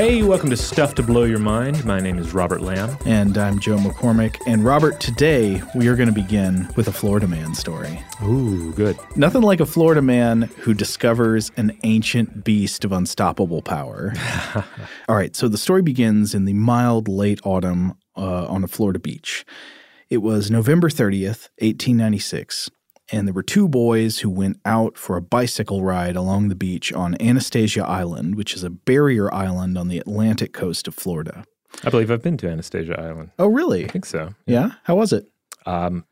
Hey, welcome to Stuff to Blow Your Mind. My name is Robert Lamb. And I'm Joe McCormick. And Robert, today we are going to begin with a Florida man story. Ooh, good. Nothing like a Florida man who discovers an ancient beast of unstoppable power. All right, so the story begins in the mild late autumn uh, on a Florida beach. It was November 30th, 1896 and there were two boys who went out for a bicycle ride along the beach on Anastasia Island, which is a barrier island on the Atlantic coast of Florida. I believe I've been to Anastasia Island. Oh, really? I think so. Yeah. How was it? Um,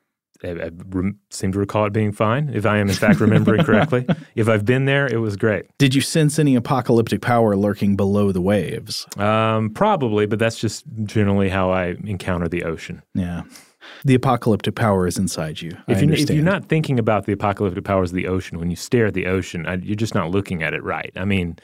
I, I re- seem to recall it being fine, if I am in fact remembering correctly. If I've been there, it was great. Did you sense any apocalyptic power lurking below the waves? Um, probably, but that's just generally how I encounter the ocean. Yeah. The apocalyptic power is inside you. If, you, if you're not thinking about the apocalyptic powers of the ocean, when you stare at the ocean, I, you're just not looking at it right. I mean,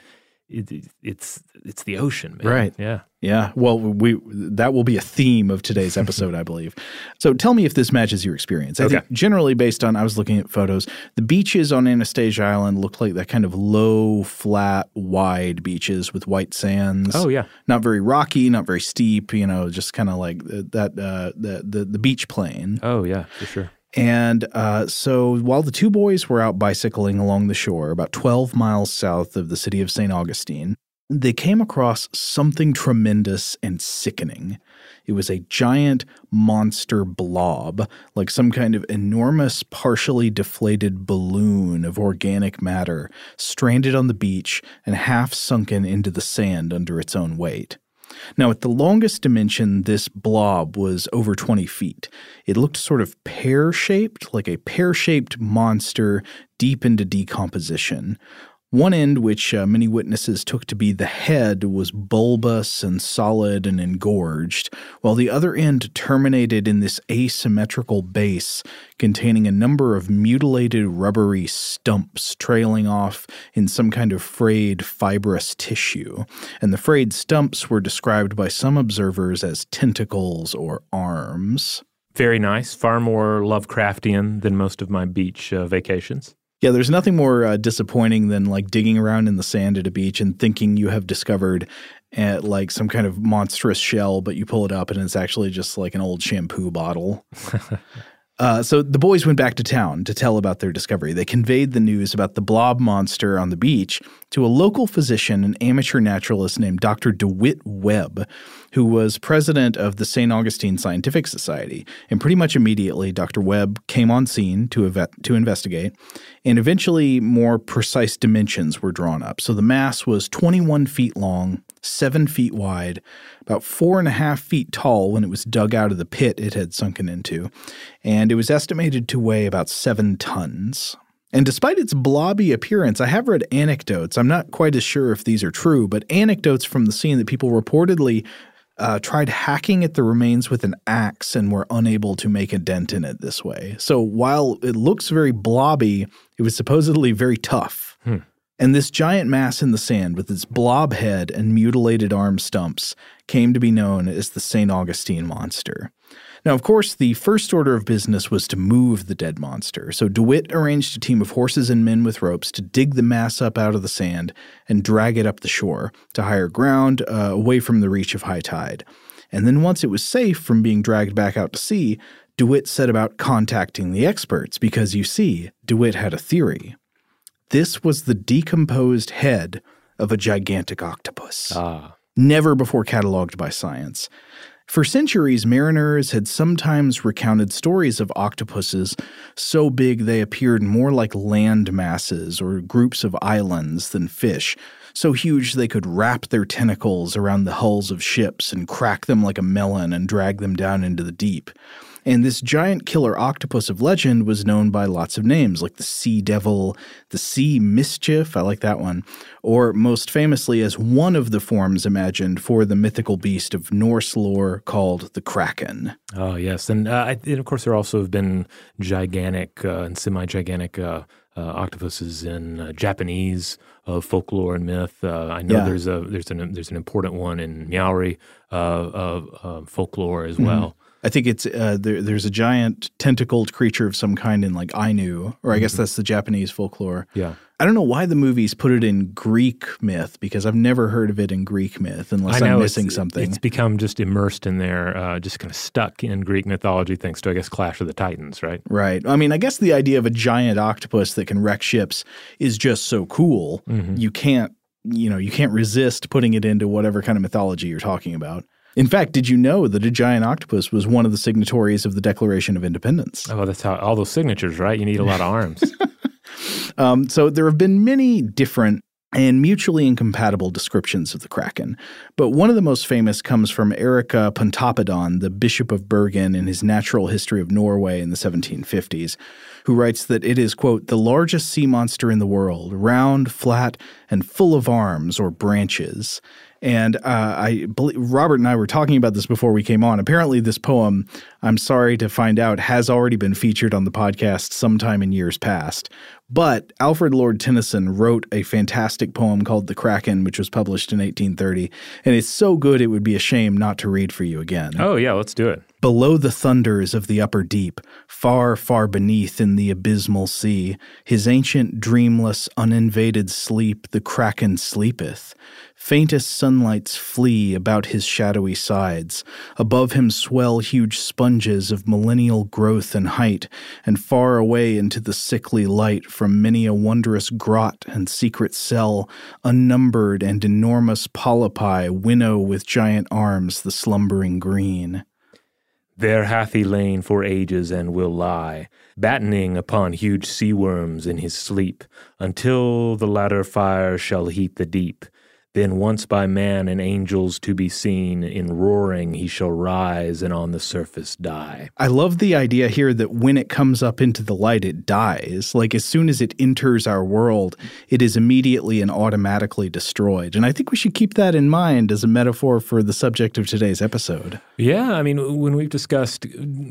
it, it's it's the ocean, man. Right. Yeah. Yeah. Well, we that will be a theme of today's episode, I believe. So tell me if this matches your experience. I Okay. think generally based on I was looking at photos, the beaches on Anastasia Island look like that kind of low, flat, wide beaches with white sands. Oh, yeah. Not very rocky, not very steep, you know, just kind of like that uh, the, the the beach plain. Oh, yeah, for sure. And uh, so while the two boys were out bicycling along the shore, about 12 miles south of the city of St. Augustine, they came across something tremendous and sickening. It was a giant monster blob, like some kind of enormous, partially deflated balloon of organic matter, stranded on the beach and half sunken into the sand under its own weight. Now, at the longest dimension, this blob was over 20 feet. It looked sort of pear shaped, like a pear shaped monster deep into decomposition. One end, which uh, many witnesses took to be the head, was bulbous and solid and engorged, while the other end terminated in this asymmetrical base containing a number of mutilated rubbery stumps trailing off in some kind of frayed fibrous tissue. And the frayed stumps were described by some observers as tentacles or arms. Very nice. Far more Lovecraftian than most of my beach uh, vacations. Yeah, there's nothing more uh, disappointing than like digging around in the sand at a beach and thinking you have discovered at like some kind of monstrous shell, but you pull it up and it's actually just like an old shampoo bottle. Uh, so the boys went back to town to tell about their discovery. They conveyed the news about the blob monster on the beach to a local physician, an amateur naturalist named Dr. DeWitt Webb, who was president of the St. Augustine Scientific Society. And pretty much immediately, Dr. Webb came on scene to, ev- to investigate, and eventually more precise dimensions were drawn up. So the mass was 21 feet long, seven feet wide, about four and a half feet tall when it was dug out of the pit it had sunken into, and it was estimated to weigh about seven tons. And despite its blobby appearance, I have read anecdotes. I'm not quite as sure if these are true, but anecdotes from the scene that people reportedly uh, tried hacking at the remains with an axe and were unable to make a dent in it this way. So while it looks very blobby, it was supposedly very tough. Hmm. And this giant mass in the sand with its blob head and mutilated arm stumps came to be known as the St. Augustine monster. Now, of course, the first order of business was to move the dead monster, so DeWitt arranged a team of horses and men with ropes to dig the mass up out of the sand and drag it up the shore to higher ground uh, away from the reach of high tide. And then once it was safe from being dragged back out to sea, DeWitt set about contacting the experts because, you see, DeWitt had a theory. This was the decomposed head of a gigantic octopus Ah, never before cataloged by science. For centuries, mariners had sometimes recounted stories of octopuses so big they appeared more like land masses or groups of islands than fish, so huge they could wrap their tentacles around the hulls of ships and crack them like a melon and drag them down into the deep. And this giant killer octopus of legend was known by lots of names, like the Sea Devil, the Sea Mischief, I like that one, or most famously as one of the forms imagined for the mythical beast of Norse lore called the Kraken. oh yes, and, uh, and of course there also have been gigantic uh, and semi-gigantic uh, uh, octopuses in uh, Japanese uh, folklore and myth. Uh, I know Yeah. there's a there's an there's an important one in Maori uh, uh, folklore Mm-hmm. as well. I think it's uh, there, there's a giant tentacled creature of some kind in like Ainu, or I guess that's the Japanese folklore. Yeah. I don't know why the movies put it in Greek myth because I've never heard of it in Greek myth unless I know I'm it's- missing something. It's become just immersed in there, uh, just kind of stuck in Greek mythology, thanks to I guess Clash of the Titans, right? Right. I mean, I guess the idea of a giant octopus that can wreck ships is just so cool. Mm-hmm. You can't, you know, you can't resist putting it into whatever kind of mythology you're talking about. In fact, did you know that a giant octopus was one of the signatories of the Declaration of Independence? Oh, that's how all those signatures, right? You need a lot of arms. Um, so there have been many different and mutually incompatible descriptions of the Kraken. But one of the most famous comes from Erika Pontoppidan, the Bishop of Bergen, in his Natural History of Norway in the 1750s, who writes that it is, quote, the largest sea monster in the world, round, flat, and full of arms or branches. And uh, I Robert and I were talking about this before we came on. Apparently, this poem, I'm sorry to find out, has already been featured on the podcast sometime in years past. But Alfred Lord Tennyson wrote a fantastic poem called The Kraken, which was published in 1830. And it's so good it would be a shame not to read for you again. oh yeah, let's do it. Below the thunders of the upper deep, far, far beneath in the abysmal sea, his ancient, dreamless, uninvaded sleep, the kraken sleepeth. Faintest sunlights flee about his shadowy sides. Above him swell huge sponges of millennial growth and height, and far away into the sickly light from many a wondrous grot and secret cell, unnumbered and enormous polypi winnow with giant arms the slumbering green. There hath he lain for ages and will lie, battening upon huge sea worms in his sleep, until the latter fire shall heat the deep. Then once by man and angels to be seen, in roaring he shall rise and on the surface die. I love the idea here that when it comes up into the light, it dies. Like as soon as it enters our world, it is immediately and automatically destroyed. And I think we should keep that in mind as a metaphor for the subject of today's episode. Yeah, I mean, when we've discussed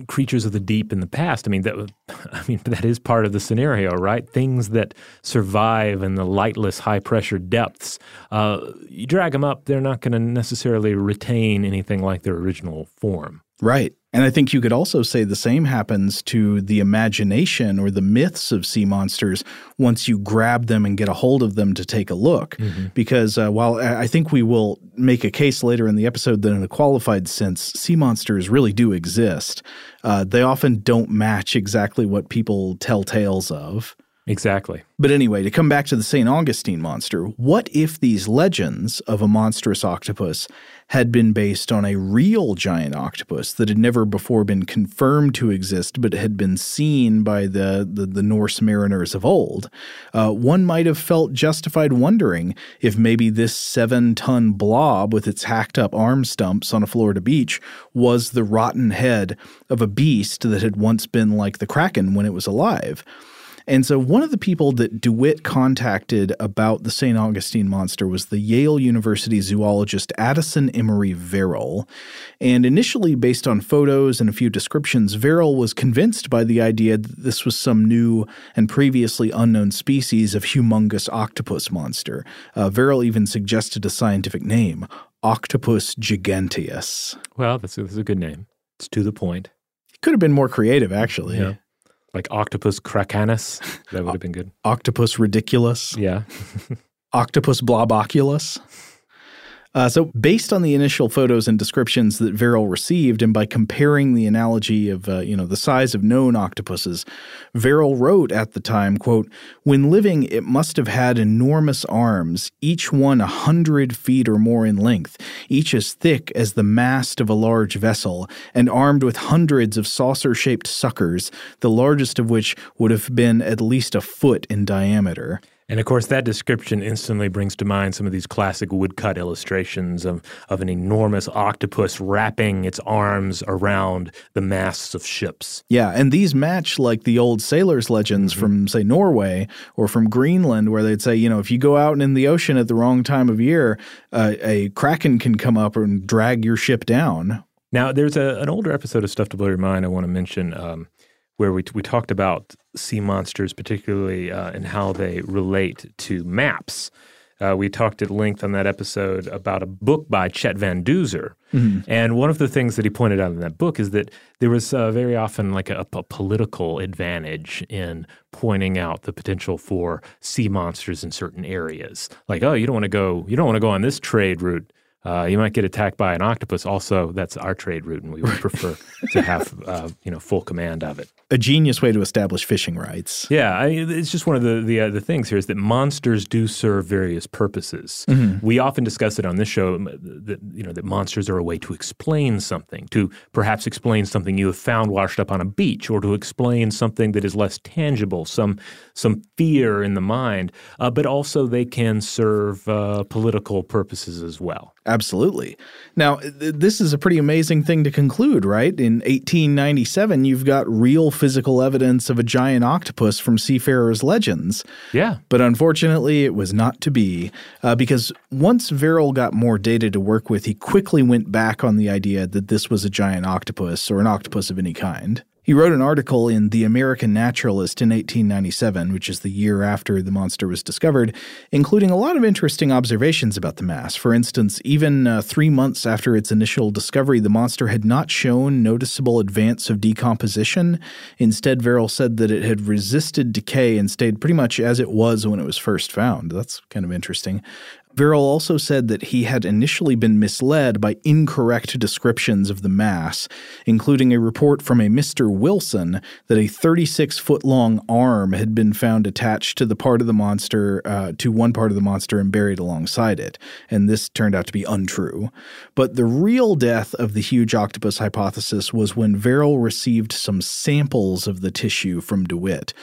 creatures of the deep in the past, I mean that I mean that is part of the scenario, right? Things that survive in the lightless, high pressure depths. Uh, you drag them up, they're not going to necessarily retain anything like their original form. Right. And I think you could also say the same happens to the imagination or the myths of sea monsters once you grab them and get a hold of them to take a look. Mm-hmm. Because uh, while I think we will make a case later in the episode that, in a qualified sense, sea monsters really do exist, uh, they often don't match exactly what people tell tales of. Exactly. But anyway, to come back to the St. Augustine monster, what if these legends of a monstrous octopus had been based on a real giant octopus that had never before been confirmed to exist but had been seen by the, the, the Norse mariners of old? Uh, one might have felt justified wondering if maybe this seven ton blob with its hacked up arm stumps on a Florida beach was the rotten head of a beast that had once been like the Kraken when it was alive. And so one of the people that DeWitt contacted about the St. Augustine monster was the Yale University zoologist Addison Emery Verrill. And initially, based on photos and a few descriptions, Verrill was convinced by the idea that this was some new and previously unknown species of humongous octopus monster. Uh, Verrill even suggested a scientific name, Octopus giganteus. Well, that's, that's a good name. It's to the point. It could have been more creative, actually. Yeah. Like Octopus Krakanus. That would have been good. Octopus Ridiculous. Yeah. Octopus Bloboculus. Uh, so, based on the initial photos and descriptions that Verrill received, and by comparing the analogy of uh, you know the size of known octopuses, Verrill wrote at the time, "quote When living, it must have had enormous arms, each one a hundred feet or more in length, each as thick as the mast of a large vessel, and armed with hundreds of saucer-shaped suckers, the largest of which would have been at least a foot in diameter." And of course, that description instantly brings to mind some of these classic woodcut illustrations of, of an enormous octopus wrapping its arms around the masts of ships. Yeah, and these match like the old sailors' legends mm-hmm. from, say, Norway or from Greenland, where they'd say, you know, if you go out in the ocean at the wrong time of year, uh, a kraken can come up and drag your ship down. Now, there's a, an older episode of Stuff to Blow Your Mind I want to mention. Um, where we, we talked about sea monsters, particularly uh, and how they relate to maps. Uh, we talked at length on that episode about a book by Chet Van Duzer. Mm-hmm. And one of the things that he pointed out in that book is that there was uh, very often like a, a, political advantage in pointing out the potential for sea monsters in certain areas. Like, oh, you don't want to go, you don't want to go on this trade route uh, you might get attacked by an octopus. Also, that's our trade route, and we would prefer to have uh, you know full command of it. A genius way to establish fishing rights. Yeah, I, it's just one of the the, uh, the things here is that monsters do serve various purposes. Mm-hmm. We often discuss it on this show that you know that monsters are a way to explain something, to perhaps explain something you have found washed up on a beach, or to explain something that is less tangible, some some fear in the mind. Uh, but also, they can serve uh, political purposes as well. Absolutely. Now, this is a pretty amazing thing to conclude, right? In 1897, you've got real physical evidence of a giant octopus from seafarers' legends. Yeah. But unfortunately, it was not to be, uh, because once Verrill got more data to work with, he quickly went back on the idea that this was a giant octopus or an octopus of any kind. He wrote an article in The American Naturalist in 1897, which is the year after the monster was discovered, including a lot of interesting observations about the mass. For instance, even uh, three months after its initial discovery, the monster had not shown noticeable advance of decomposition. Instead, Verrill said that it had resisted decay and stayed pretty much as it was when it was first found. That's kind of interesting. Verrill also said that he had initially been misled by incorrect descriptions of the mass, including a report from a Mr. Wilson that a 36 foot long arm had been found attached to the part of the monster, uh, to one part of the monster and buried alongside it. And this turned out to be untrue. But the real death of the huge octopus hypothesis was when Verrill received some samples of the tissue from DeWitt.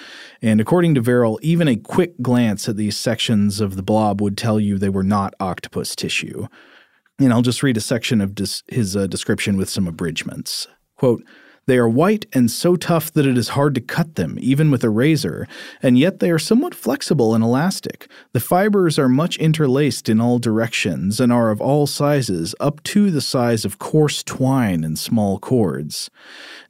And according to Verrill, even a quick glance at these sections of the blob would tell you they were not octopus tissue. And I'll just read a section of dis- his uh, description with some abridgments. Quote, They are white and so tough that it is hard to cut them, even with a razor, and yet they are somewhat flexible and elastic. The fibers are much interlaced in all directions and are of all sizes, up to the size of coarse twine and small cords.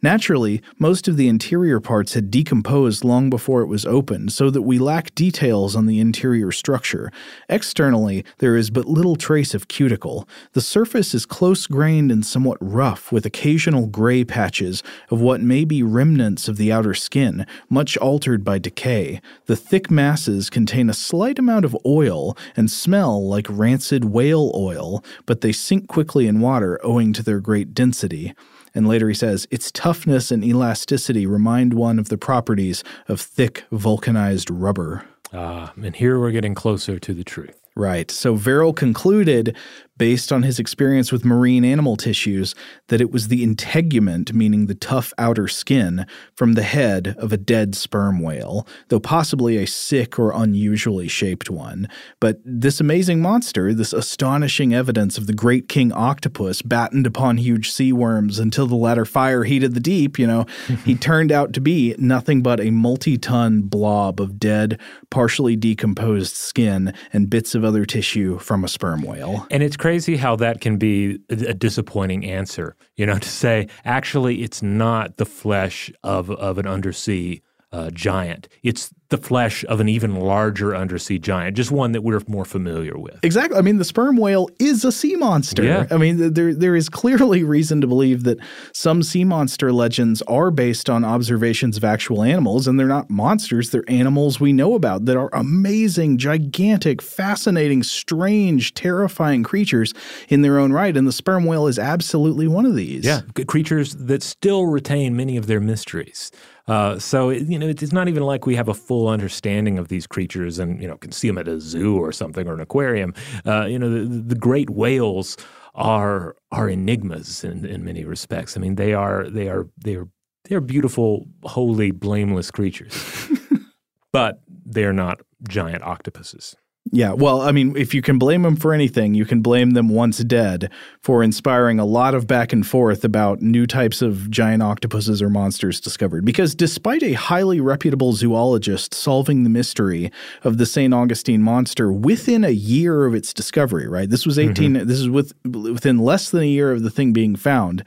Naturally, most of the interior parts had decomposed long before it was opened, so that we lack details on the interior structure. Externally, there is but little trace of cuticle. The surface is close grained and somewhat rough, with occasional gray patches of what may be remnants of the outer skin, much altered by decay. The thick masses contain a slight amount of oil and smell like rancid whale oil, but they sink quickly in water owing to their great density. And later he says, its toughness and elasticity remind one of the properties of thick vulcanized rubber. Ah, and here we're getting closer to the truth. Right. So Verrill concluded based on his experience with marine animal tissues, that it was the integument, meaning the tough outer skin, from the head of a dead sperm whale, though possibly a sick or unusually shaped one. But this amazing monster, this astonishing evidence of the great king octopus battened upon huge sea worms until the latter fire heated the deep, you know, he turned out to be nothing but a multi ton blob of dead, partially decomposed skin and bits of other tissue from a sperm whale. And it's crazy crazy how that can be a disappointing answer. You know, to say actually it's not the flesh of of an undersea uh, giant. It's the flesh of an even larger undersea giant, just one that we're more familiar with. Exactly. I mean, the sperm whale is a sea monster. Yeah. I mean, there there is clearly reason to believe that some sea monster legends are based on observations of actual animals, and they're not monsters. They're animals we know about that are amazing, gigantic, fascinating, strange, terrifying creatures in their own right. And the sperm whale is absolutely one of these. Yeah, creatures that still retain many of their mysteries. Uh, so you know, it's not even like we have a full understanding of these creatures and you know can see them at a zoo or something or an aquarium. Uh, you know, the, the, great whales are are enigmas in, in many respects. I mean, they are they are they are they are beautiful, holy, blameless creatures, but they're not giant octopuses. Yeah, well, I mean, if you can blame them for anything, you can blame them once dead for inspiring a lot of back and forth about new types of giant octopuses or monsters discovered. Because despite a highly reputable zoologist solving the mystery of the St. Augustine monster within a year of its discovery, right? This was 18 mm-hmm. this is with within less than a year of the thing being found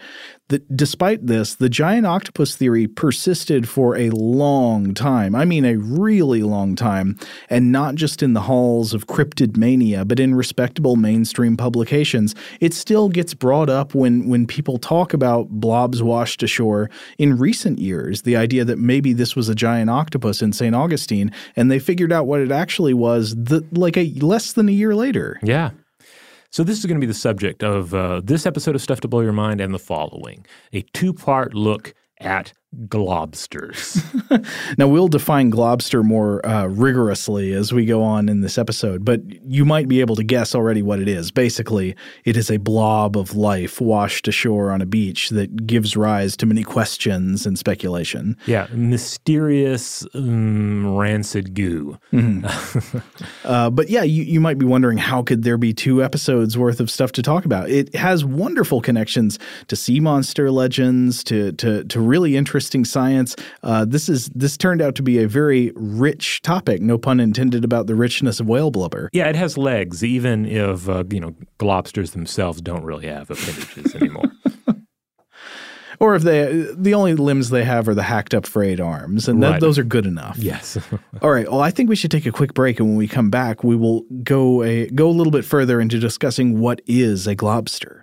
that despite this, the giant octopus theory persisted for a long time. I mean, a really long time, and not just in the halls of cryptid mania, but in respectable mainstream publications. It still gets brought up when, when people talk about blobs washed ashore in recent years. The idea that maybe this was a giant octopus in St. Augustine, and they figured out what it actually was the, like a less than a year later. Yeah. So, this is going to be the subject of uh, this episode of Stuff to Blow Your Mind and the following a two part look at globsters. now, we'll define globster more uh, rigorously as we go on in this episode, but you might be able to guess already what it is. Basically, it is a blob of life washed ashore on a beach that gives rise to many questions and speculation. Yeah, mysterious, um, rancid goo. Mm-hmm. uh, but yeah, you, you might be wondering how could there be two episodes worth of stuff to talk about? It has wonderful connections to sea monster legends, to, to, to really interesting interesting science. Uh, this is this turned out to be a very rich topic. No pun intended about the richness of whale blubber. Yeah, it has legs, even if uh, you know globsters themselves don't really have appendages anymore. or if they the only limbs they have are the hacked up frayed arms and right. those are good enough yes all right well i think we should take a quick break and when we come back we will go a go a little bit further into discussing what is a globster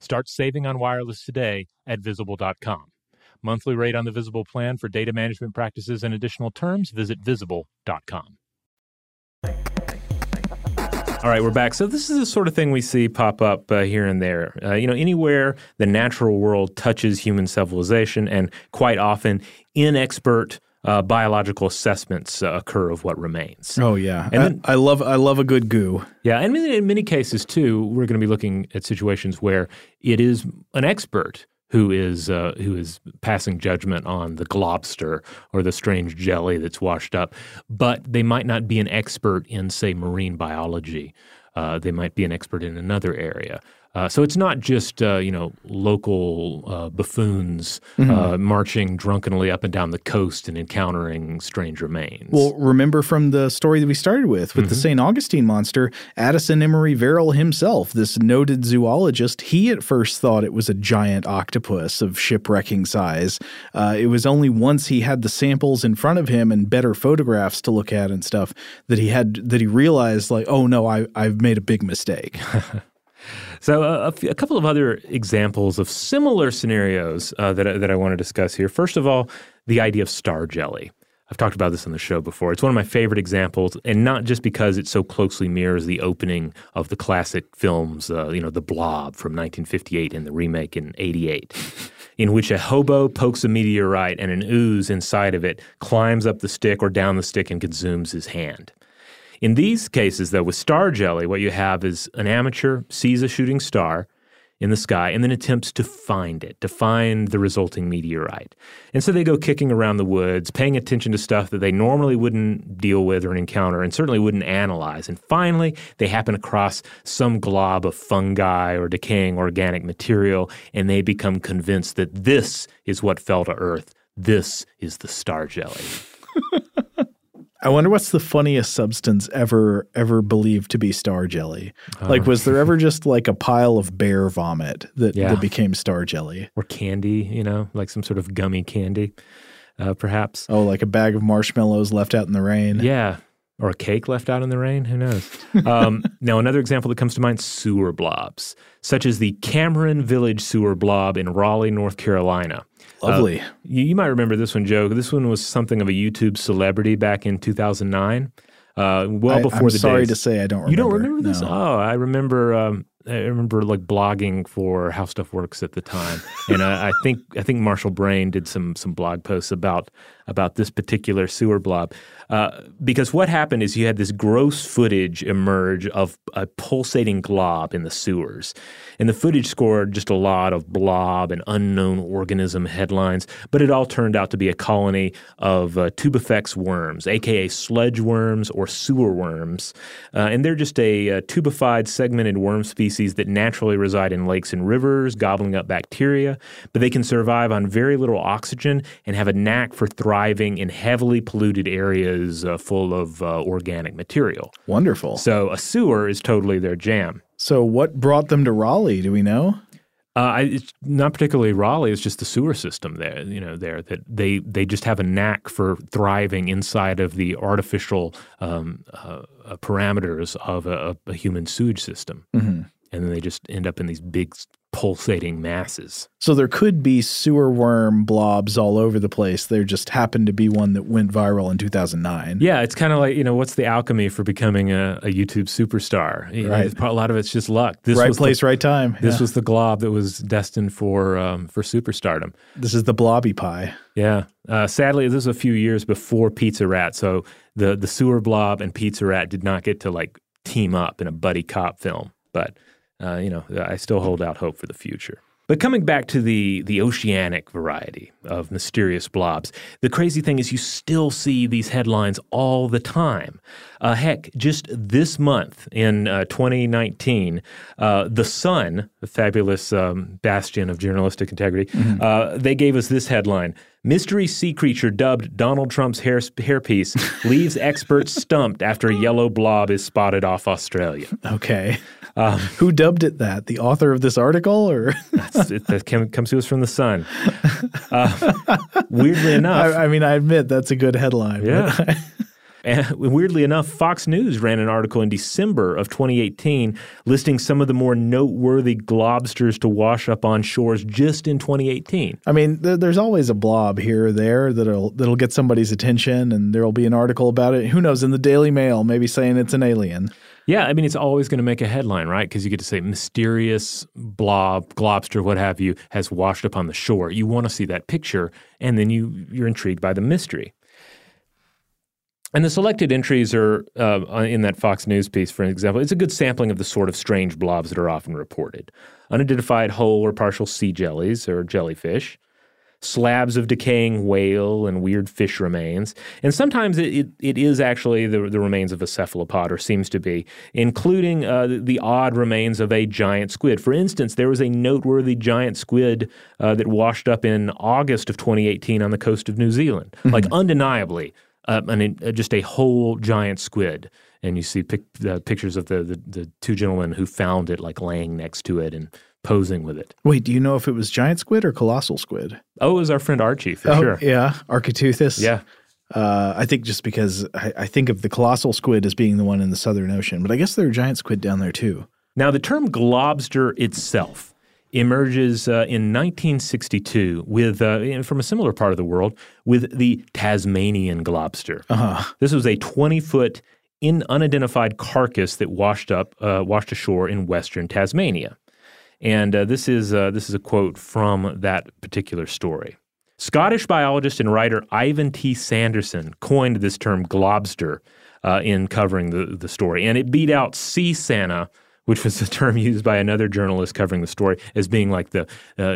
Start saving on wireless today at visible.com. Monthly rate on the Visible plan for data management practices and additional terms, visit visible.com. All right, we're back. So this is the sort of thing we see pop up uh, here and there. Uh, you know, anywhere the natural world touches human civilization, and quite often inexpert uh, biological assessments uh, occur of what remains. Oh yeah, And I, then- I love I love a good goo. Yeah, and in, in many cases too, we're going to be looking at situations where it is an expert who is uh, who is passing judgment on the globster or the strange jelly that's washed up, but they might not be an expert in, say, marine biology. Uh, they might be an expert in another area. Uh, so it's not just uh, you know local uh, buffoons uh, marching drunkenly up and down the coast and encountering strange remains. Well, remember from the story that we started with, with the St. Augustine monster, Addison Emery Verrill himself, this noted zoologist, he at first thought it was a giant octopus of shipwrecking size. Uh, it was only once he had the samples in front of him and better photographs to look at and stuff that he had that he realized, like, oh no, I, I've made a big mistake. So, uh, a, couple of other examples of similar scenarios uh, that, that I want to discuss here. First of all, the idea of star jelly. I've talked about this on the show before. It's one of my favorite examples, and not just because it so closely mirrors the opening of the classic films, uh, you know, The Blob from 1958 and the remake in 88, in which a hobo pokes a meteorite and an ooze inside of it climbs up the stick or down the stick and consumes his hand. In these cases, though, with star jelly, what you have is an amateur sees a shooting star – in the sky and then attempts to find it, to find the resulting meteorite. And so they go kicking around the woods, paying attention to stuff that they normally wouldn't deal with or encounter and certainly wouldn't analyze. And finally, they happen across some glob of fungi or decaying organic material and they become convinced that this is what fell to Earth. This is the star jelly. I wonder what's the funniest substance ever ever believed to be star jelly. Like, was there ever just like a pile of bear vomit that, Yeah. that became star jelly? Or candy, you know, like some sort of gummy candy, uh, perhaps. Oh, like a bag of marshmallows left out in the rain. Yeah. Or a cake left out in the rain. Who knows? Um, now, another example that comes to mind sewer blobs, such as the Cameron Village sewer blob in Raleigh, North Carolina. Lovely. Uh, you, you might remember this one, Joe. This one was something of a YouTube celebrity back in 2009. Uh, well I- before I'm the sorry days- to say I don't remember. You don't remember this? No. Oh, I remember. Um, I remember like blogging for How Stuff Works at the time, and I, I think I think Marshall Brain did some some blog posts about about this particular sewer blob. Uh, because what happened is you had this gross footage emerge of a pulsating glob in the sewers, and the footage scored just a lot of blob and unknown organism headlines. But it all turned out to be a colony of uh, tubifex worms, aka sludge worms or sewer worms, uh, and they're just a, uh tubificid segmented worm species that naturally reside in lakes and rivers, gobbling up bacteria. But they can survive on very little oxygen and have a knack for thriving in heavily polluted areas uh, full of uh, organic material. Wonderful. So, a sewer is totally their jam. So what brought them to Raleigh? Do we know? Uh, I, it's not particularly Raleigh. It's just the sewer system there. You know, there that they they just have a knack for thriving inside of the artificial um, uh, uh, parameters of a, a human sewage system, Mm-hmm. and then they just end up in these big pulsating masses. So there could be sewer worm blobs all over the place. There just happened to be one that went viral in 2009. Yeah, it's kind of like you know, what's the alchemy for becoming a, a YouTube superstar? You Right. pro- a lot of it's just luck. This right was the- place, right time. This Yeah. was the glob that was destined for um, for superstardom. this is the blobby pie. Yeah. Uh, sadly, this was a few years before Pizza Rat, so the the sewer blob and Pizza Rat did not get to like team up in a buddy cop film. But uh, you know, I still hold out hope for the future. But coming back to the the oceanic variety of mysterious blobs, the crazy thing is you still see these headlines all the time. Uh, heck, just this month in uh, 2019, uh, The Sun, a fabulous um, bastion of journalistic integrity, uh, they gave us this headline. Mystery sea creature dubbed Donald Trump's hair, hairpiece leaves experts stumped after a yellow blob is spotted off Australia. Okay. Um, Who dubbed it that? The author of this article, or it, that came, comes to us from the Sun. Uh, weirdly enough, I, I mean, I admit that's a good headline. Yeah. And weirdly enough, Fox News ran an article in December of 2018 listing some of the more noteworthy globsters to wash up on shores just in 2018. I mean, th- there's always a blob here or there that'll that'll get somebody's attention, and there'll be an article about it. Who knows? In the Daily Mail, maybe saying it's an alien. Yeah, I mean, it's always going to make a headline, right? Because you get to say mysterious blob, globster, what have you, has washed up on the shore. You want to see that picture, and then you you're intrigued by the mystery. And the selected entries are uh, in that Fox News piece, for example. It's a good sampling of the sort of strange blobs that are often reported: unidentified whole or partial sea jellies or jellyfish, slabs of decaying whale and weird fish remains. And sometimes it, it, it is actually the, the remains of a cephalopod, or seems to be, including uh, the, the odd remains of a giant squid. For instance, there was a noteworthy giant squid uh, that washed up in August of 2018 on the coast of New Zealand. Like, undeniably, uh, an, uh, just a whole giant squid. And you see pic, uh, pictures of the, the, the two gentlemen who found it, like laying next to it and posing with it. Wait, do you know if it was giant squid or colossal squid? Oh, it was our friend Archie, for oh, sure. yeah, Architeuthis. Yeah. Uh, I think just because I, I think of the colossal squid as being the one in the Southern Ocean, but I guess there are giant squid down there too. Now, the term globster itself emerges uh, in 1962 with uh, from a similar part of the world with the Tasmanian globster. Uh-huh. This was a 20 foot in unidentified carcass that washed up uh, washed ashore in western Tasmania. And uh, this is uh, this is a quote from that particular story. Scottish biologist and writer Ivan T. Sanderson coined this term globster uh, in covering the, the story, and it beat out sea Santa which was a term used by another journalist covering the story as being like the uh,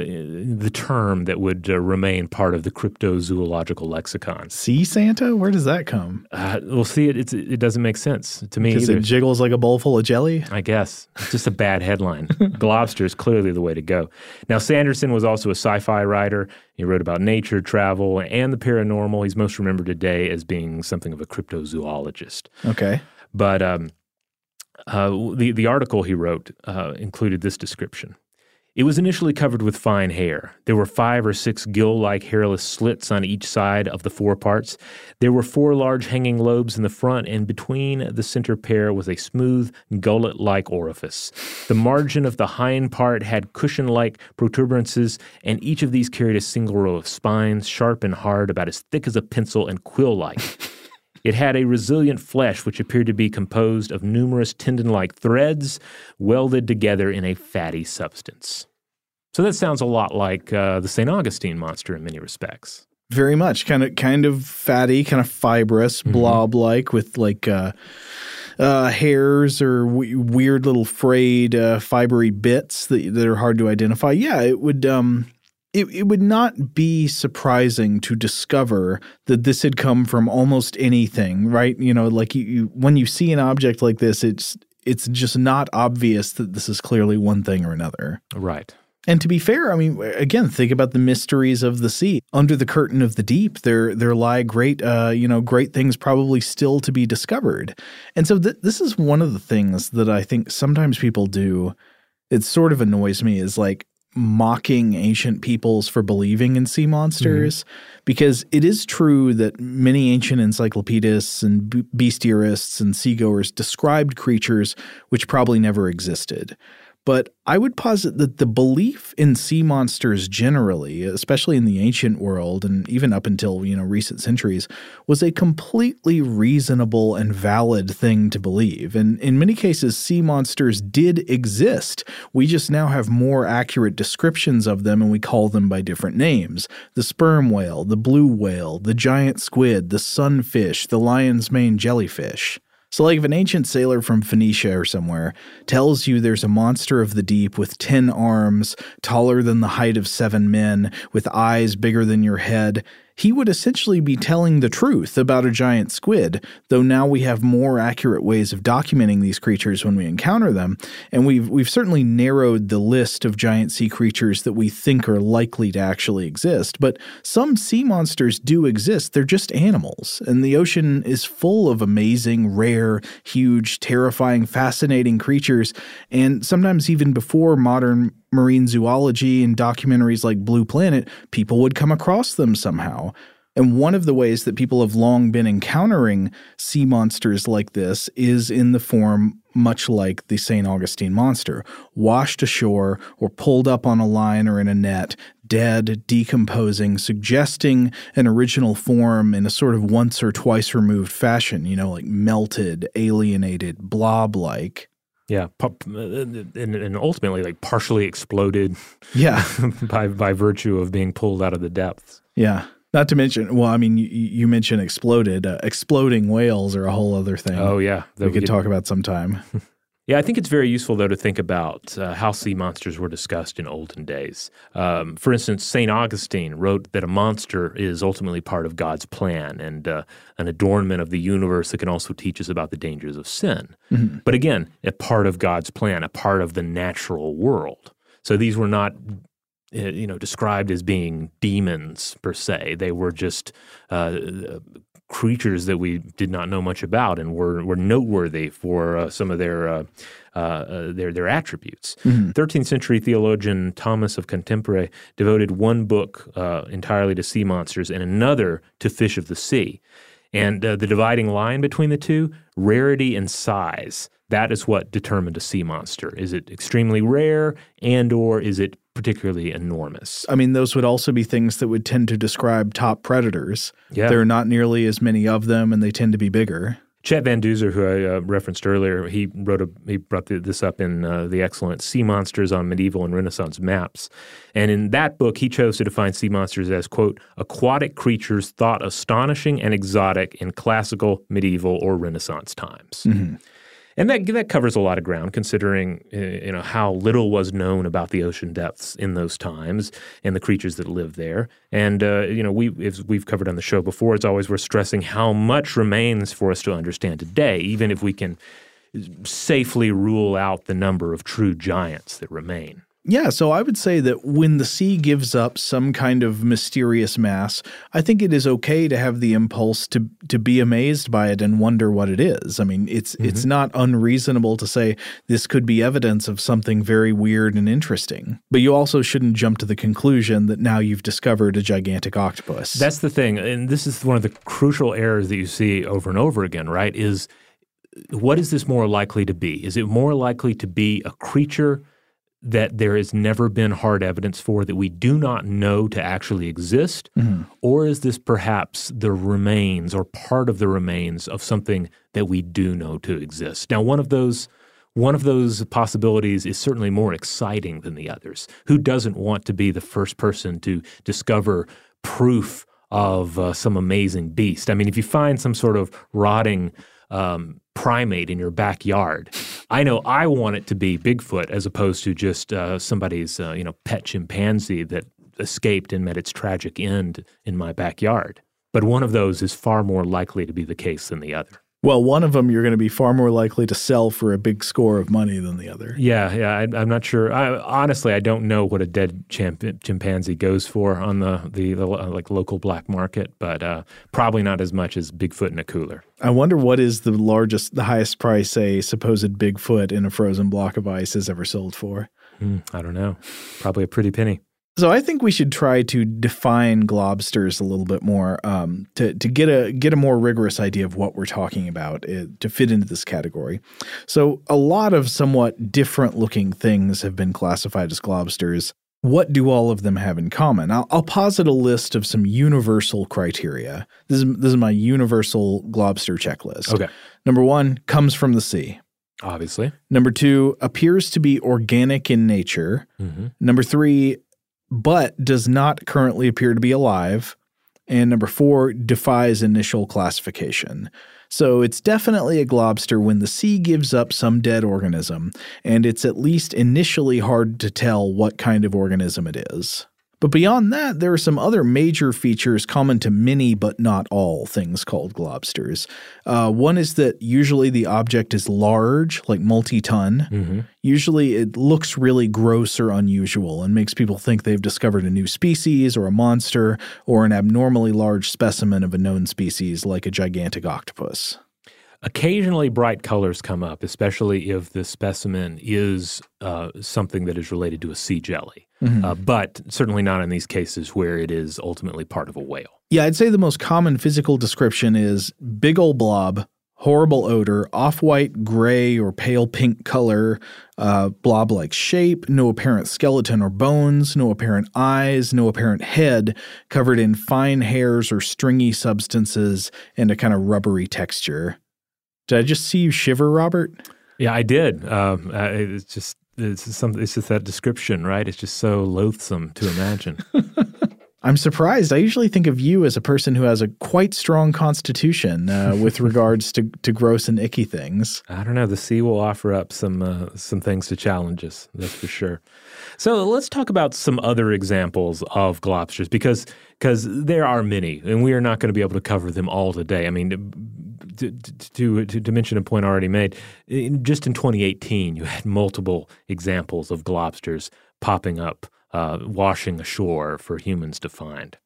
the term that would uh, remain part of the cryptozoological lexicon. Sea Santa? Where does that come? Uh, we'll see. It it doesn't make sense to me Because it jiggles like a bowl full of jelly? I guess it's just a bad headline. Globster is clearly the way to go. Now, Sanderson was also a sci-fi writer. He wrote about nature, travel, and the paranormal. He's most remembered today as being something of a cryptozoologist. Okay. But um, uh, the the article he wrote uh, included this description. It was initially covered with fine hair. There were five or six gill-like hairless slits on each side of the foreparts. There were four large hanging lobes in the front, and between the center pair was a smooth gullet-like orifice. The margin of the hind part had cushion-like protuberances, and each of these carried a single row of spines, sharp and hard, about as thick as a pencil and quill-like. It had a resilient flesh which appeared to be composed of numerous tendon like threads welded together in a fatty substance. So that sounds a lot like uh, the St. Augustine monster in many respects. Very much. Kind of kind of fatty, kind of fibrous, blob like with like uh uh, hairs or w- weird little frayed uh, fibery bits that that are hard to identify. Yeah, it would um it, it would not be surprising to discover that this had come from almost anything, right? You know, like you, you when you see an object like this, it's it's just not obvious that this is clearly one thing or another. Right. And to be fair, I mean, again, think about the mysteries of the sea. Under the curtain of the deep, there there lie great, uh, you know, great things probably still to be discovered. And so th- this is one of the things that I think sometimes people do. It sort of annoys me is like mocking ancient peoples for believing in sea monsters mm-hmm. because it is true that many ancient encyclopedists and bestiarists and seagoers described creatures which probably never existed. But I would posit that the belief in sea monsters generally, especially in the ancient world and even up until, you know, recent centuries, was a completely reasonable and valid thing to believe. And in many cases, sea monsters did exist. We just now have more accurate descriptions of them and we call them by different names. The sperm whale, the blue whale, the giant squid, the sunfish, the lion's mane jellyfish. So, like if an ancient sailor from Phoenicia or somewhere tells you there's a monster of the deep with 10 arms, taller than the height of seven men, with eyes bigger than your head, he would essentially be telling the truth about a giant squid, though now we have more accurate ways of documenting these creatures when we encounter them, and we've we've certainly narrowed the list of giant sea creatures that we think are likely to actually exist. But some sea monsters do exist. They're just animals, and the ocean is full of amazing, rare, huge, terrifying, fascinating creatures, and sometimes even before modern marine zoology and documentaries like Blue Planet, people would come across them somehow. And one of the ways that people have long been encountering sea monsters like this is in the form much like the St. Augustine monster, washed ashore or pulled up on a line or in a net, dead, decomposing, suggesting an original form in a sort of once or twice removed fashion, you know, like melted, alienated, blob like. Yeah, and, and ultimately like partially exploded. Yeah, by by virtue of being pulled out of the depths. Yeah, not to mention. Well, I mean, you, you mentioned exploded. Uh, exploding whales are a whole other thing. Oh yeah, we, we could talk about sometime. Yeah, I think it's very useful, though, to think about uh, how sea monsters were discussed in olden days. Um, for instance, St. Augustine wrote that a monster is ultimately part of God's plan and uh, an adornment of the universe that can also teach us about the dangers of sin. Mm-hmm. But again, a part of God's plan, a part of the natural world. So these were not you know described as being demons per se they were just uh, creatures that we did not know much about and were, were noteworthy for uh, some of their uh, uh, their their attributes. Mm-hmm. 13th century theologian Thomas of Cantimpré devoted one book uh, entirely to sea monsters and another to fish of the sea. And uh, the dividing line between the two, rarity and size, that is what determined a sea monster. Is it extremely rare and or is it particularly enormous. I mean, those would also be things that would tend to describe top predators. Yeah. There are not nearly as many of them, and they tend to be bigger. Chet Van Duzer, who I uh, referenced earlier, he wrote a, he brought the, this up in uh, the excellent Sea Monsters on Medieval and Renaissance Maps, and in that book he chose to define sea monsters as quote aquatic creatures thought astonishing and exotic in classical, medieval, or Renaissance times. And that that covers a lot of ground, considering uh, you know how little was known about the ocean depths in those times and the creatures that lived there. And uh, you know we we've covered on the show before, it's always worth stressing how much remains for us to understand today, even if we can safely rule out the number of true giants that remain. Yeah, so I would say that when the sea gives up some kind of mysterious mass, I think it is okay to have the impulse to to be amazed by it and wonder what it is. I mean, it's mm-hmm. it's not unreasonable to say this could be evidence of something very weird and interesting. But you also shouldn't jump to the conclusion that now you've discovered a gigantic octopus. That's the thing, and this is one of the crucial errors that you see over and over again. Right? Is what is this more likely to be? Is it more likely to be a creature that there has never been hard evidence for that we do not know to actually exist? Or is this perhaps the remains or part of the remains of something that we do know to exist? Now, one of those one of those possibilities is certainly more exciting than the others. Who doesn't want to be the first person to discover proof of uh, some amazing beast? I mean, if you find some sort of rotting um, primate in your backyard. I know I want it to be Bigfoot as opposed to just uh, somebody's uh, you know pet chimpanzee that escaped and met its tragic end in my backyard. But one of those is far more likely to be the case than the other. Well, one of them you're going to be far more likely to sell for a big score of money than the other. Yeah, yeah. I, I'm not sure. I, honestly, I don't know what a dead chimp, chimpanzee goes for on the the, the uh, like local black market, but uh, probably not as much as Bigfoot in a cooler. I wonder what is the largest, the highest price a supposed Bigfoot in a frozen block of ice has ever sold for. Hmm, I don't know. Probably a pretty penny. So I think we should try to define globsters a little bit more um, to to get a get a more rigorous idea of what we're talking about uh, to fit into this category. So a lot of somewhat different looking things have been classified as globsters. What do all of them have in common? I'll, I'll posit a list of some universal criteria. This is this is my universal globster checklist. Okay. Number one comes from the sea. Obviously. Number two appears to be organic in nature. hmm Number three, but does not currently appear to be alive. And number four, defies initial classification. So it's definitely a globster when the sea gives up some dead organism, and it's at least initially hard to tell what kind of organism it is. But beyond that, there are some other major features common to many but not all things called globsters. Uh, one is that usually the object is large, like multi ton. hmm Usually it looks really gross or unusual and makes people think they've discovered a new species or a monster or an abnormally large specimen of a known species like a gigantic octopus. Occasionally, bright colors come up, especially if the specimen is uh, something that is related to a sea jelly, uh, but certainly not in these cases where it is ultimately part of a whale. Yeah, I'd say the most common physical description is big old blob, horrible odor, off white, gray, or pale pink color, uh, blob like shape, no apparent skeleton or bones, no apparent eyes, no apparent head, covered in fine hairs or stringy substances, and a kind of rubbery texture. Did I just see you shiver, Robert? Yeah, I did. Um, it's just it's something. It's just that description, right? It's just so loathsome to imagine. I'm surprised. I usually think of you as a person who has a quite strong constitution uh, with regards to, to gross and icky things. I don't know. The sea will offer up some uh, some things to challenge us. That's for sure. So let's talk about some other examples of globsters because because there are many, and we are not going to be able to cover them all today. I mean, to to, to, to mention a point already made, in, just in 2018, you had multiple examples of globsters popping up, uh, washing ashore for humans to find.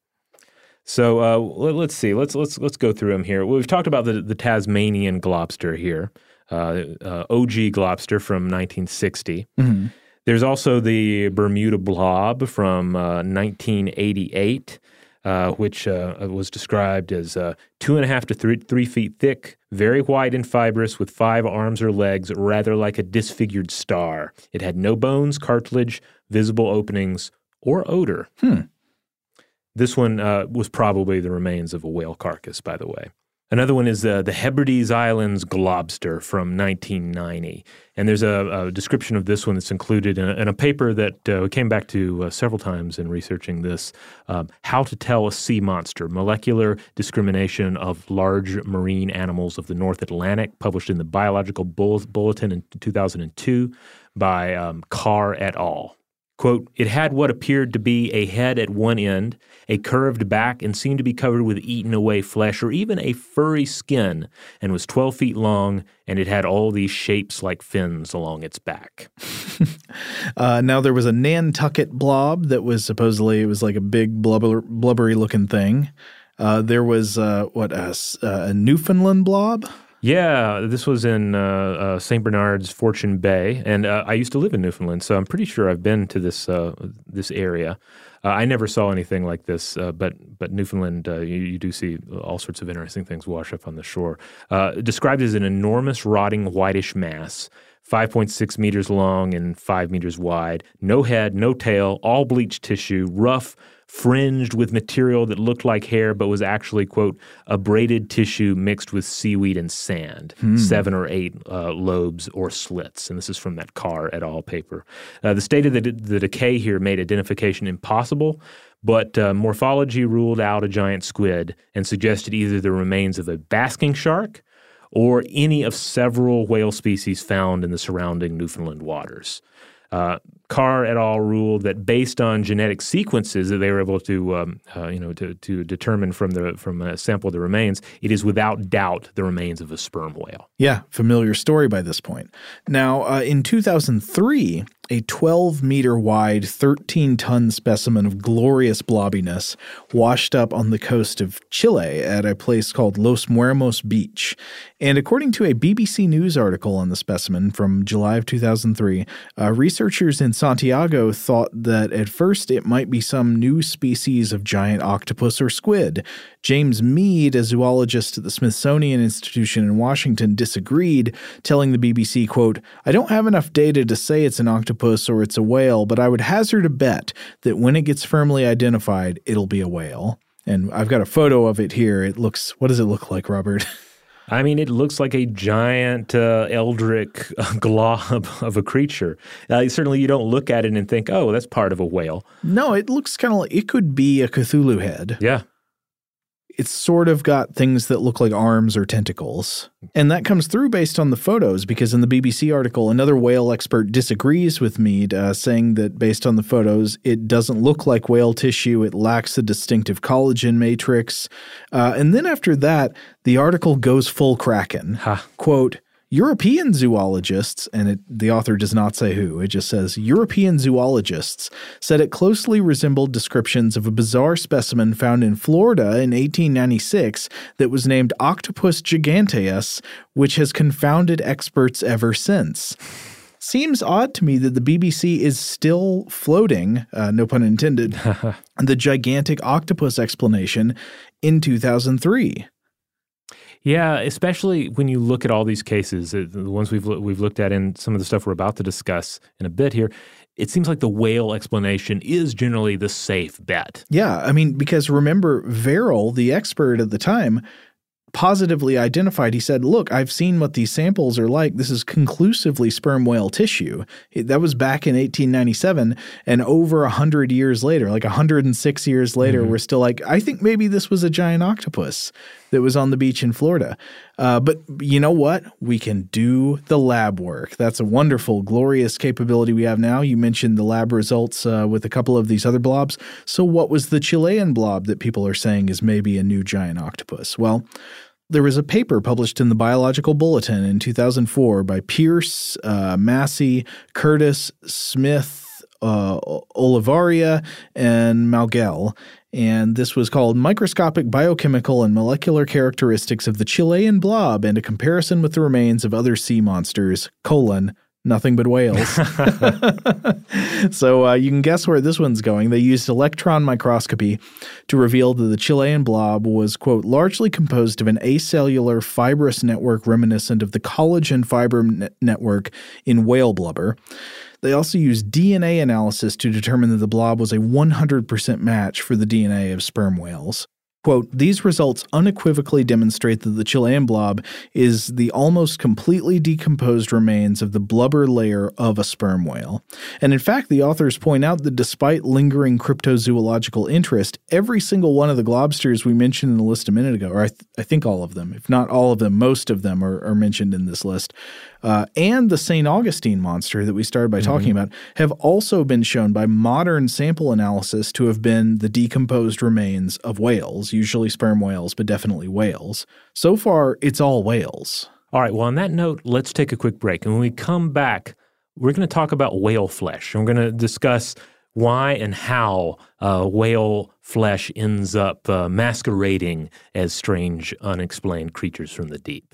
So uh, let, us see. Let's let's let's go through them here. We've talked about the the Tasmanian globster here, uh, uh, OG globster from 1960. There's also the Bermuda blob from uh, 1988. Uh, which uh, was described as uh, two and a half to three, three feet thick, very wide and fibrous, with five arms or legs, rather like a disfigured star. It had no bones, cartilage, visible openings, or odor. Hmm. This one uh, was probably the remains of a whale carcass, by the way. Another one is uh, the Hebrides Islands globster from 1990. And there's a, a description of this one that's included in a, in a paper that uh, came back to uh, several times in researching this um, How to Tell a Sea Monster Molecular Discrimination of Large Marine Animals of the North Atlantic, published in the Biological Bulletin in 2002 by um, Carr et al. Quote, it had what appeared to be a head at one end, a curved back, and seemed to be covered with eaten away flesh or even a furry skin, and was 12 feet long, and it had all these shapes like fins along its back. uh, now, there was a Nantucket blob that was supposedly, it was like a big blubber, blubbery looking thing. Uh, there was, uh, what, a, a Newfoundland blob? Yeah, this was in uh, uh, St. Bernard's Fortune Bay, and uh, I used to live in Newfoundland, so I'm pretty sure I've been to this uh, this area. Uh, I never saw anything like this, uh, but but Newfoundland, you, you, do see all sorts of interesting things wash up on the shore. described as an enormous rotting whitish mass. 5.6 meters long and 5 meters wide, no head, no tail, all bleached tissue, rough, fringed with material that looked like hair but was actually, quote, a braided tissue mixed with seaweed and sand, hmm. seven or eight uh, lobes or slits. And this is from that Carr et al. paper. Uh, the state of the, the decay here made identification impossible, but uh, morphology ruled out a giant squid and suggested either the remains of a basking shark or any of several whale species found in the surrounding Newfoundland waters. Uh, Carr et al. ruled that based on genetic sequences that they were able to, um, uh, you know, to, to determine from the from a sample of the remains, it is without doubt the remains of a sperm whale. Yeah, familiar story by this point. Now, uh, in 2003, a 12 meter wide, 13 ton specimen of glorious blobbiness washed up on the coast of Chile at a place called Los Muermos Beach. And according to a BBC News article on the specimen from July of 2003, uh, researchers in Santiago thought that at first it might be some new species of giant octopus or squid. James Mead, a zoologist at the Smithsonian Institution in Washington, disagreed, telling the BBC, quote, I don't have enough data to say it's an octopus or it's a whale, but I would hazard a bet that when it gets firmly identified, it'll be a whale. And I've got a photo of it here. It looks, what does it look like, Robert? I mean, it looks like a giant uh, eldritch glob of a creature. Uh, certainly, you don't look at it and think, "Oh, that's part of a whale." No, it looks kind of like it could be a Cthulhu head. Yeah, it's sort of got things that look like arms or tentacles. And that comes through based on the photos, because in the BBC article, another whale expert disagrees with Mead, uh, saying that based on the photos, it doesn't look like whale tissue. It lacks a distinctive collagen matrix. Uh, and then after that, the article goes full Kraken. Huh. Quote, European zoologists, and it, the author does not say who, it just says European zoologists said it closely resembled descriptions of a bizarre specimen found in Florida in 1896 that was named Octopus giganteus, which has confounded experts ever since. Seems odd to me that the BBC is still floating, uh, no pun intended, the gigantic octopus explanation in 2003. Yeah, especially when you look at all these cases, uh, the ones we've we've looked at and some of the stuff we're about to discuss in a bit here. It seems like the whale explanation is generally the safe bet. Yeah, I mean, because remember, Verrill, the expert at the time, positively identified. He said, Look, I've seen what these samples are like. This is conclusively sperm whale tissue. That was back in 1897. And over 100 years later, like 106 years later, mm-hmm. we're still like, I think maybe this was a giant octopus that was on the beach in Florida. Uh, but you know what? We can do the lab work. That's a wonderful, glorious capability we have now. You mentioned the lab results uh, with a couple of these other blobs. So, what was the Chilean blob that people are saying is maybe a new giant octopus? Well, there was a paper published in the Biological Bulletin in 2004 by Pierce, uh, Massey, Curtis, Smith, uh, Olavarría, and Maugel. And this was called Microscopic Biochemical and Molecular Characteristics of the Chilean Blob and a Comparison with the Remains of Other Sea Monsters, colon, nothing but whales. so uh, you can guess where this one's going. They used electron microscopy to reveal that the Chilean blob was, quote, largely composed of an acellular fibrous network reminiscent of the collagen fiber ne- network in whale blubber. They also used DNA analysis to determine that the blob was a 100% match for the DNA of sperm whales. Quote, these results unequivocally demonstrate that the Chilean blob is the almost completely decomposed remains of the blubber layer of a sperm whale. And in fact, the authors point out that despite lingering cryptozoological interest, every single one of the globsters we mentioned in the list a minute ago, or I, th- I think all of them, if not all of them, most of them are, are mentioned in this list, uh, and the St. Augustine monster that we started by mm-hmm. talking about have also been shown by modern sample analysis to have been the decomposed remains of whales, usually sperm whales, but definitely whales. So far, it's all whales. All right. Well, on that note, let's take a quick break. And when we come back, we're going to talk about whale flesh. And we're going to discuss why and how uh, whale flesh ends up uh, masquerading as strange, unexplained creatures from the deep.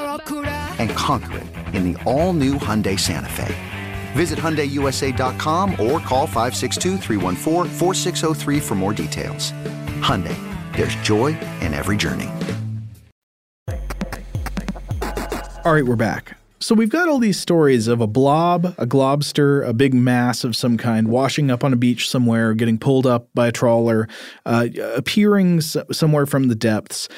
And conquer it in the all-new Hyundai Santa Fe. Visit HyundaiUSA.com or call 562 for more details. Hyundai, there's joy in every journey. All right, we're back. So we've got all these stories of a blob, a globster, a big mass of some kind washing up on a beach somewhere, getting pulled up by a trawler, uh, appearing somewhere from the depths,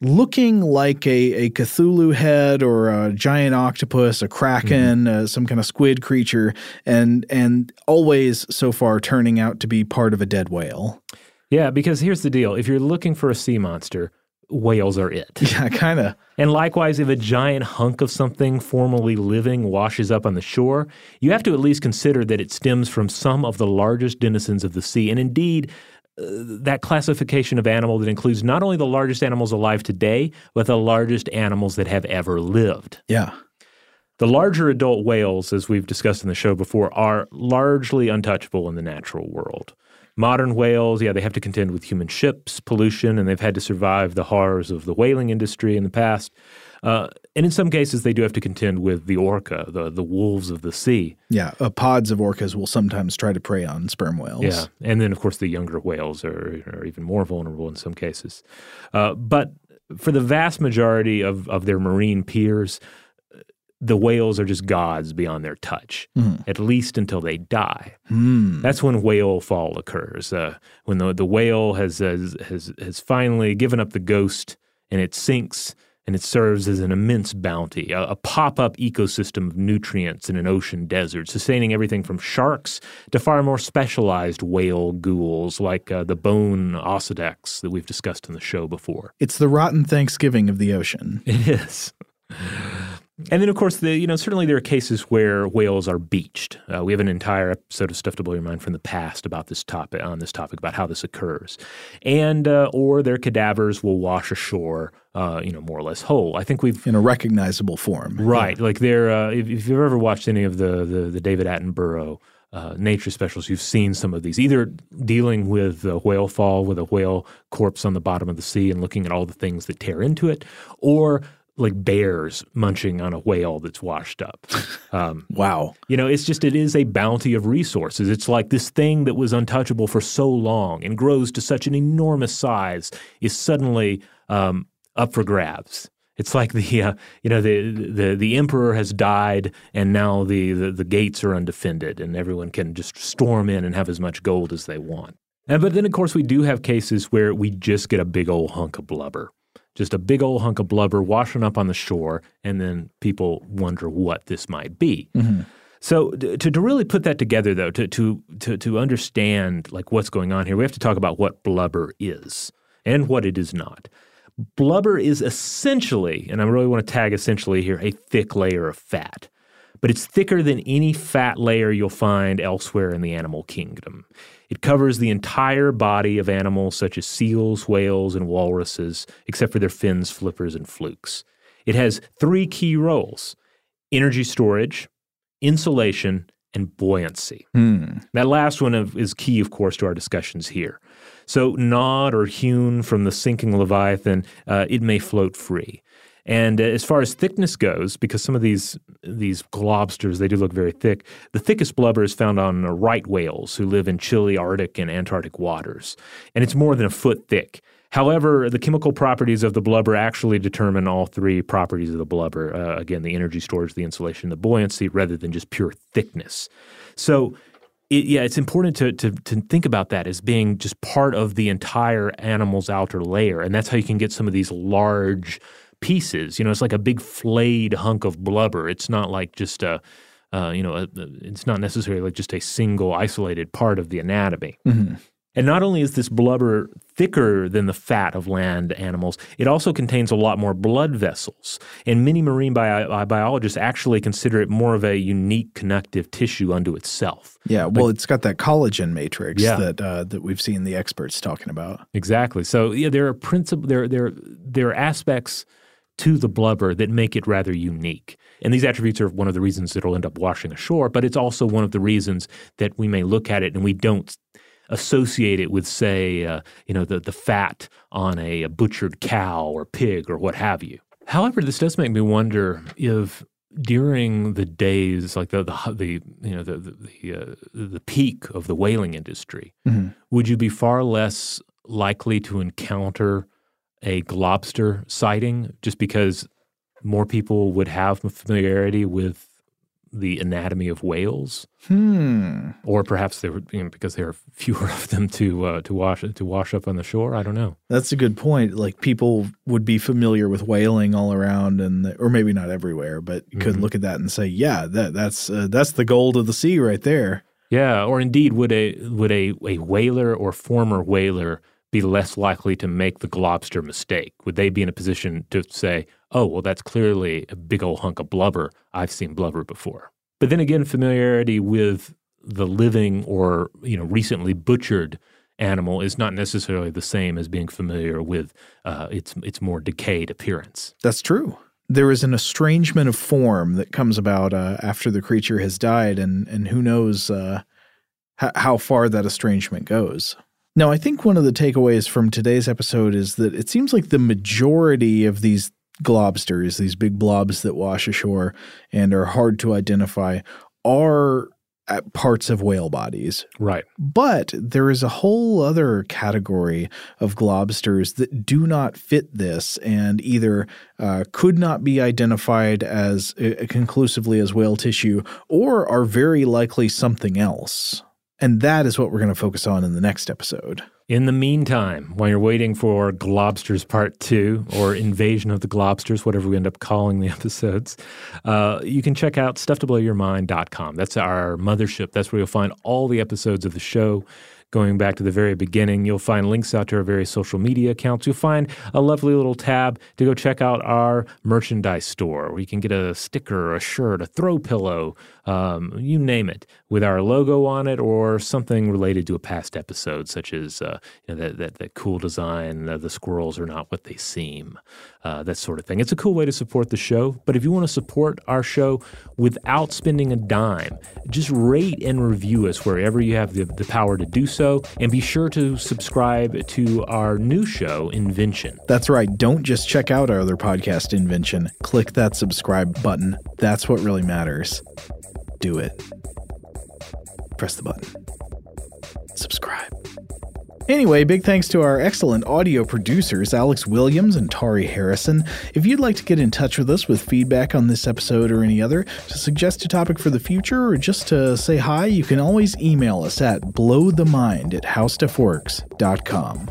looking like a, a Cthulhu head or a giant octopus, a kraken, uh, some kind of squid creature, and and always so far turning out to be part of a dead whale. Yeah, because here's the deal: if you're looking for a sea monster, whales are it. Yeah, kind of. And likewise, if a giant hunk of something formerly living washes up on the shore, you have to at least consider that it stems from some of the largest denizens of the sea. And indeed, that classification of animal that includes not only the largest animals alive today, but the largest animals that have ever lived. Yeah. The larger adult whales, as we've discussed in the show before, are largely untouchable in the natural world. Modern whales, yeah, they have to contend with human ships, pollution, and they've had to survive the horrors of the whaling industry in the past. Uh, and in some cases, they do have to contend with the orca, the, the wolves of the sea. Yeah, uh, pods of orcas will sometimes try to prey on sperm whales. Yeah, and then of course the younger whales are, are even more vulnerable in some cases. Uh, but for the vast majority of, of their marine peers, the whales are just gods beyond their touch, at least until they die. Hmm. That's when whale fall occurs. Uh, when the, the whale has, has has has finally given up the ghost and it sinks and it serves as an immense bounty, a, a pop up ecosystem of nutrients in an ocean desert, sustaining everything from sharks to far more specialized whale ghouls like uh, the bone osedax that we've discussed in the show before. It's the rotten Thanksgiving of the ocean. It is. And then, of course, the you know certainly there are cases where whales are beached. Uh, we have an entire episode of Stuff to Blow Your Mind from the past about this topic on this topic about how this occurs, and uh, or their cadavers will wash ashore, uh, you know, more or less whole. I think we've in a recognizable form. right, like they're uh, if, if you've ever watched any of the the, the David Attenborough. Uh, nature specials, you've seen some of these, either dealing with a whale fall with a whale corpse on the bottom of the sea and looking at all the things that tear into it, or like bears munching on a whale that's washed up. Um, Wow. you know, it's just, it is a bounty of resources. It's like this thing that was untouchable for so long and grows to such an enormous size is suddenly um, up for grabs. It's like the, uh, you know, the, the the emperor has died, and now the, the the gates are undefended, and everyone can just storm in and have as much gold as they want. And but then, of course, we do have cases where we just get a big old hunk of blubber, just a big old hunk of blubber washing up on the shore, and then people wonder what this might be. Mm-hmm. So to, to really put that together, though, to, to to to understand like what's going on here, we have to talk about what blubber is and what it is not. Blubber is essentially, and I really want to tag essentially here, a thick layer of fat. But it's thicker than any fat layer you'll find elsewhere in the animal kingdom. It covers the entire body of animals such as seals, whales, and walruses, except for their fins, flippers, and flukes. It has three key roles energy storage, insulation, and buoyancy. That last one of, is key, of course, to our discussions here. So, gnawed or hewn from the sinking leviathan, uh, it may float free. And uh, as far as thickness goes, because some of these these globsters they do look very thick, the thickest blubber is found on uh, right whales who live in chilly Arctic and Antarctic waters, and it's more than a foot thick. However, the chemical properties of the blubber actually determine all three properties of the blubber. Uh, again, the energy storage, the insulation, the buoyancy, rather than just pure thickness. So, it, yeah, it's important to, to to think about that as being just part of the entire animal's outer layer, and that's how you can get some of these large pieces. You know, it's like a big flayed hunk of blubber. It's not like just a uh, you know, a, it's not necessarily like just a single isolated part of the anatomy. And not only is this blubber thicker than the fat of land animals. It also contains a lot more blood vessels. And many marine bi- biologists actually consider it more of a unique connective tissue unto itself. Yeah, well, it's got that collagen matrix Yeah. that uh, that we've seen the experts talking about. Exactly. So yeah, there are principle there there there are aspects to the blubber that make it rather unique. And these attributes are one of the reasons it'll end up washing ashore, but it's also one of the reasons that we may look at it and we don't associate it with, say, uh, you know, the, the fat on a, a butchered cow or pig or what have you. However, this does make me wonder if during the days like the the, the you know the the the, uh, the peak of the whaling industry, Mhm. would you be far less likely to encounter a globster sighting just because more people would have familiarity with the anatomy of whales, Hmm. or perhaps there would you know, because there are fewer of them to uh, to wash to wash up on the shore. I don't know. That's a good point. Like people would be familiar with whaling all around, and or maybe not everywhere, but you could look at that and say, "Yeah, that that's uh, that's the gold of the sea right there." Yeah, or indeed, would a would a, a whaler or former whaler be less likely to make the globster mistake? Would they be in a position to say, "Oh, well, that's clearly a big old hunk of blubber. I've seen blubber before." But then again, familiarity with the living or you know recently butchered animal is not necessarily the same as being familiar with uh, its its more decayed appearance. That's true. There is an estrangement of form that comes about uh, after the creature has died, and and who knows uh, h- how far that estrangement goes. Now, I think one of the takeaways from today's episode is that it seems like the majority of these globsters, these big blobs that wash ashore and are hard to identify, are parts of whale bodies. Right. But there is a whole other category of globsters that do not fit this and either uh, could not be identified as uh, conclusively as whale tissue or are very likely something else. And that is what we're going to focus on in the next episode. In the meantime, while you're waiting for Globsters Part 2 or Invasion of the Globsters, whatever we end up calling the episodes, uh, you can check out stufftoblowyourmind.com. That's our mothership. That's where you'll find all the episodes of the show. Going back to the very beginning, you'll find links out to our various social media accounts. You'll find a lovely little tab to go check out our merchandise store where you can get a sticker, a shirt, a throw pillow, um, you name it, with our logo on it or something related to a past episode, such as uh, you know, that, that, that cool design, uh, the squirrels are not what they seem, uh, that sort of thing. It's a cool way to support the show. But if you want to support our show without spending a dime, just rate and review us wherever you have the, the power to do so. And be sure to subscribe to our new show, Invention. That's right. Don't just check out our other podcast, Invention. Click that subscribe button. That's what really matters. Do it. Press the button. Subscribe. Anyway, big thanks to our excellent audio producers, Alex Williams and Tari Harrison. If you'd like to get in touch with us with feedback on this episode or any other, to suggest a topic for the future, or just to say hi, you can always email us at blowthemind at howstuffworks.com.